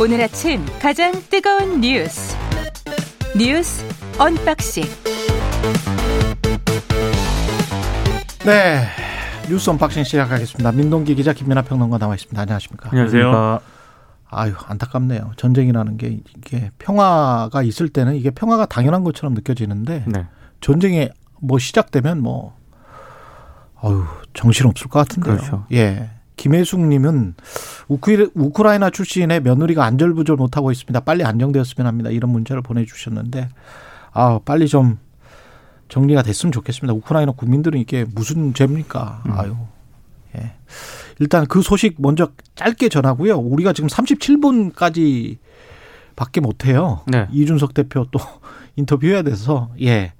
오늘 아침 가장 뜨거운 뉴스 뉴스 unboxing 네 뉴스 unboxing 시작하겠습니다. 민동기 기자 김민아 평론가 나와 있습니다. 안녕하십니까? 안녕하세요. 아유 안타깝네요. 전쟁이라는 게 이게 평화가 있을 때는 이게 평화가 당연한 것처럼 느껴지는데 네. 전쟁이 뭐 시작되면 뭐 아유 정신 없을 것 같은데요. 그렇죠. 예. 김혜숙님은 우크라, 우크라이나 출신의 며느리가 안절부절 못하고 있습니다. 빨리 안정되었으면 합니다. 이런 문자를 보내주셨는데 아 빨리 좀 정리가 됐으면 좋겠습니다. 우크라이나 국민들은 이게 무슨 죄입니까? 음. 아유. 예. 일단 그 소식 먼저 짧게 전하고요. 우리가 지금 37분까지 밖에 못 해요. 네. 이준석 대표 또 인터뷰해야 돼서 예.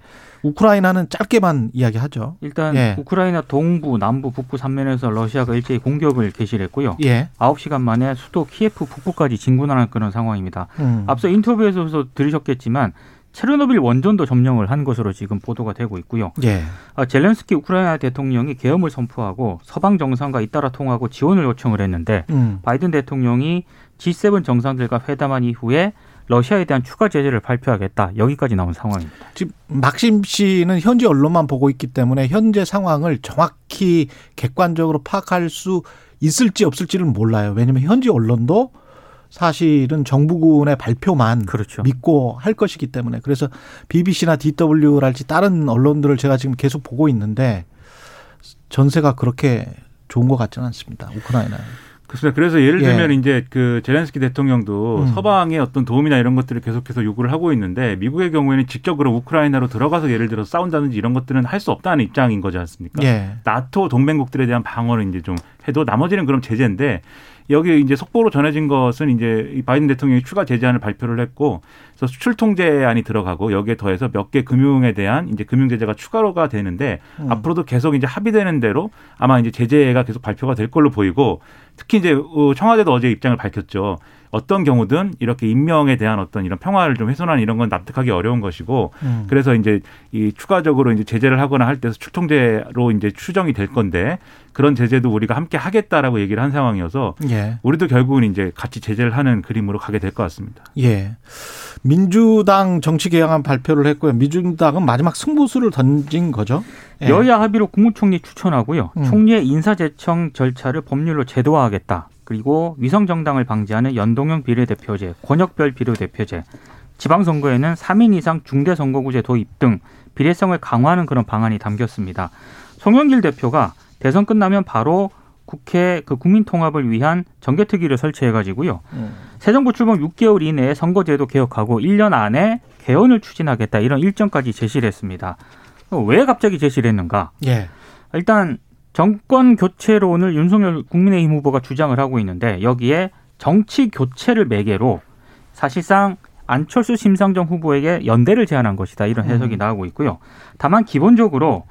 우크라이나는 짧게만 이야기하죠. 일단 예. 우크라이나 동부, 남부, 북부 삼면에서 러시아가 일제히 공격을 개시를 했고요. 예. 9시간 만에 수도 키예프 북부까지 진군하는 그런 상황입니다. 음. 앞서 인터뷰에서 들으셨겠지만 체르노빌 원전도 점령을 한 것으로 지금 보도가 되고 있고요. 예. 아, 젤렌스키 우크라이나 대통령이 계엄을 선포하고 서방 정상과 잇따라 통하고 지원을 요청을 했는데 음. 바이든 대통령이 G7 정상들과 회담한 이후에 러시아에 대한 추가 제재를 발표하겠다. 여기까지 나온 상황입니다. 지금 막심 씨는 현지 언론만 보고 있기 때문에 현재 상황을 정확히 객관적으로 파악할 수 있을지 없을지는 몰라요. 왜냐하면 현지 언론도 사실은 정부군의 발표만 그렇죠. 믿고 할 것이기 때문에 그래서 BBC나 DW랄지 다른 언론들을 제가 지금 계속 보고 있는데 전세가 그렇게 좋은 것 같지는 않습니다. 우크라이나에. 그렇습니다. 그래서 예를 예. 들면 이제 그 제렌스키 대통령도 음. 서방의 어떤 도움이나 이런 것들을 계속해서 요구를 하고 있는데 미국의 경우에는 직접 그런 우크라이나로 들어가서 예를 들어 싸운다든지 이런 것들은 할 수 없다는 입장인 거지 않습니까? 예. 나토 동맹국들에 대한 방어를 이제 좀 해도 나머지는 그럼 제재인데 여기 이제 속보로 전해진 것은 이제 이 바이든 대통령이 추가 제재안을 발표를 했고 그래서 수출 통제안이 들어가고 여기에 더해서 몇 개 금융에 대한 이제 금융 제재가 추가로가 되는데 음. 앞으로도 계속 이제 합의되는 대로 아마 이제 제재가 계속 발표가 될 걸로 보이고 특히 이제 어, 청와대도 어제 입장을 밝혔죠. 어떤 경우든 이렇게 인명에 대한 어떤 이런 평화를 좀 훼손하는 이런 건 납득하기 어려운 것이고 음. 그래서 이제 이 추가적으로 이제 제재를 하거나 할때 출통제로 이제 추정이 될 건데 그런 제재도 우리가 함께 하겠다라고 얘기를 한 상황이어서 예. 우리도 결국은 이제 같이 제재를 하는 그림으로 가게 될 것 같습니다. 예. 민주당 정치 개혁안 발표를 했고요. 민주당은 마지막 승부수를 던진 거죠. 예. 여야 합의로 국무총리 추천하고요. 음. 총리의 인사제청 절차를 법률로 제도화하겠다. 그리고 위성 정당을 방지하는 연동형 비례대표제, 권역별 비례대표제, 지방선거에는 3인 이상 중대선거구제 도입 등 비례성을 강화하는 그런 방안이 담겼습니다. 송영길 대표가 대선 끝나면 바로 국회 그 국민 통합을 위한 정개특위를 설치해 가지고요. 음. 새 정부 출범 6개월 이내에 선거제도 개혁하고 1년 안에 개헌을 추진하겠다 이런 일정까지 제시를 했습니다. 왜 갑자기 제시를 했는가? 예. 일단 정권 교체론을 윤석열 국민의힘 후보가 주장을 하고 있는데 여기에 정치 교체를 매개로 사실상 안철수 심상정 후보에게 연대를 제안한 것이다 이런 해석이 음. 나오고 있고요. 다만 기본적으로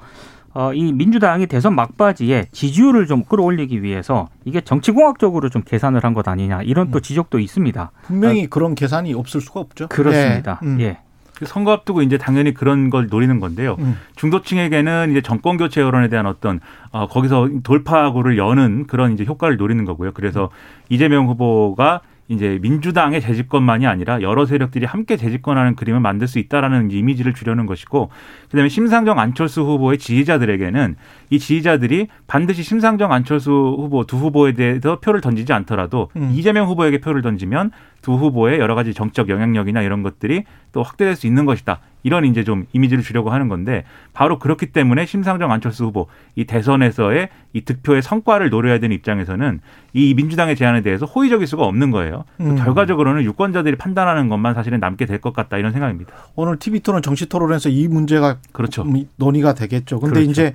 어, 이 민주당이 대선 막바지에 지지율을 좀 끌어올리기 위해서 이게 정치공학적으로 좀 계산을 한 것 아니냐 이런 또 지적도 있습니다. 분명히 그런 계산이 없을 수가 없죠. 그렇습니다. 예. 음. 예. 그 선거 앞두고 이제 당연히 그런 걸 노리는 건데요. 음. 중도층에게는 이제 정권 교체 여론에 대한 어떤 어 거기서 돌파구를 여는 그런 이제 효과를 노리는 거고요. 그래서 이재명 후보가 이제 민주당의 재집권만이 아니라 여러 세력들이 함께 재집권하는 그림을 만들 수 있다라는 이미지를 주려는 것이고 그다음에 심상정 안철수 후보의 지지자들에게는 이 지지자들이 반드시 심상정 안철수 후보 두 후보에 대해서 표를 던지지 않더라도 음. 이재명 후보에게 표를 던지면 두 후보의 여러 가지 정적 영향력이나 이런 것들이 또 확대될 수 있는 것이다. 이런 이제 좀 이미지를 주려고 하는 건데 바로 그렇기 때문에 심상정 안철수 후보 이 대선에서의 이 득표의 성과를 노려야 되는 입장에서는 이 민주당의 제안에 대해서 호의적일 수가 없는 거예요. 음. 결과적으로는 유권자들이 판단하는 것만 사실은 남게 될 것 같다 이런 생각입니다. 오늘 TV 토론 정치 토론에서 이 문제가 그렇죠. 좀 논의가 되겠죠. 근데 그렇죠. 이제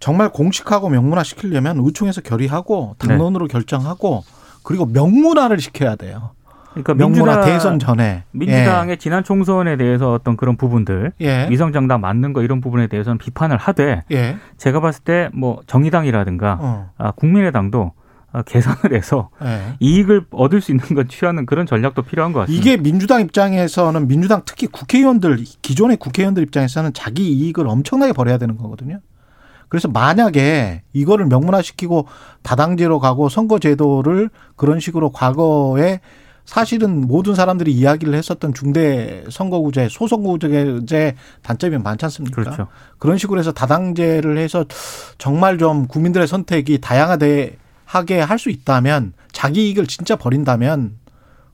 정말 공식하고 명문화 시키려면 의총에서 결의하고 네. 당론으로 결정하고 그리고 명문화를 시켜야 돼요. 그러니까 명문화 민주당, 대선 전에 민주당의 지난 총선에 대해서 어떤 그런 부분들 예. 위성 정당 맞는 거 이런 부분에 대해서는 비판을 하되 예. 제가 봤을 때 뭐 정의당이라든가 어. 아, 국민의당도 아, 계산을 해서 예. 이익을 얻을 수 있는 건 취하는 그런 전략도 필요한 것 같습니다. 이게 민주당 입장에서는 민주당 특히 국회의원들 기존의 국회의원들 입장에서는 자기 이익을 엄청나게 벌여야 되는 거거든요. 그래서 만약에 이거를 명문화시키고 다당제로 가고 선거제도를 그런 식으로 과거에 사실은 모든 사람들이 이야기를 했었던 중대 선거구제, 소선거구제 단점이 많지 않습니까? 그렇죠. 그런 식으로 해서 다당제를 해서 정말 좀 국민들의 선택이 다양하게 하게 할 수 있다면 자기 이익을 진짜 버린다면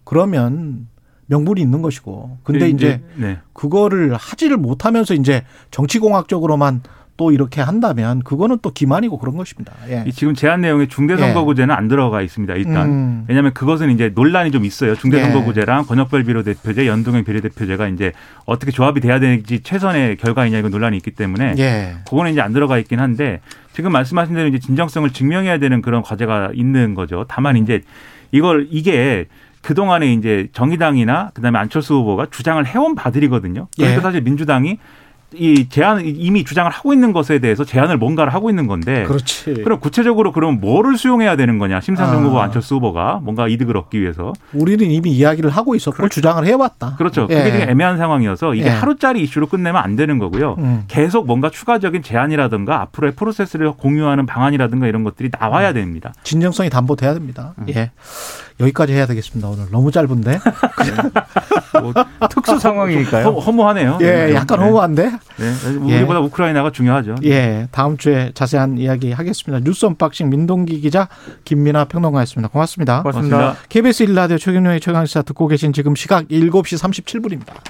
그러면 명분이 있는 것이고. 근데 이제 네. 그거를 하지를 못하면서 이제 정치공학적으로만 또 이렇게 한다면 그거는 또 기만이고 그런 것입니다. 예. 이 지금 제안 내용에 중대선거구제는 안 들어가 있습니다. 일단 음. 왜냐하면 그것은 이제 논란이 좀 있어요. 중대선거구제랑 권역별 비례대표제, 연동형 비례대표제가 이제 어떻게 조합이 돼야 되는지 최선의 결과이냐 이거 논란이 있기 때문에 예. 그거는 이제 안 들어가 있긴 한데 지금 말씀하신 대로 이제 진정성을 증명해야 되는 그런 과제가 있는 거죠. 다만 이제 이걸 이게 그동안에 이제 정의당이나 그다음에 안철수 후보가 주장을 해온 바들이거든요. 그러니까 예. 사실 민주당이 이 제안 이미 주장을 하고 있는 것에 대해서 제안을 뭔가를 하고 있는 건데 그렇지. 그럼 구체적으로 그럼 뭐를 수용해야 되는 거냐? 심상정 아. 후보, 안철수 후보가 뭔가 이득을 얻기 위해서 우리는 이미 이야기를 하고 있었고 주장을 해왔다. 그렇죠. 예. 그게 되게 애매한 상황이어서 이게 예. 하루짜리 이슈로 끝내면 안 되는 거고요. 음. 계속 뭔가 추가적인 제안이라든가 앞으로의 프로세스를 공유하는 방안이라든가 이런 것들이 나와야 됩니다. 진정성이 담보돼야 됩니다. 음. 예. 여기까지 해야 되겠습니다. 오늘 너무 짧은데. 뭐 특수 상황이니까요. 허, 허무하네요. 예, 네. 약간 네. 허무한데. 네. 우리보다 우크라이나가 중요하죠. 예. 다음 주에 자세한 이야기 하겠습니다. 뉴스 unboxing 민동기 기자 김민아 평론가였습니다. 고맙습니다. 고맙습니다. 고맙습니다. KBS 일 라디오 최경영의 최강시사 듣고 계신 지금 시각 7시 37분입니다.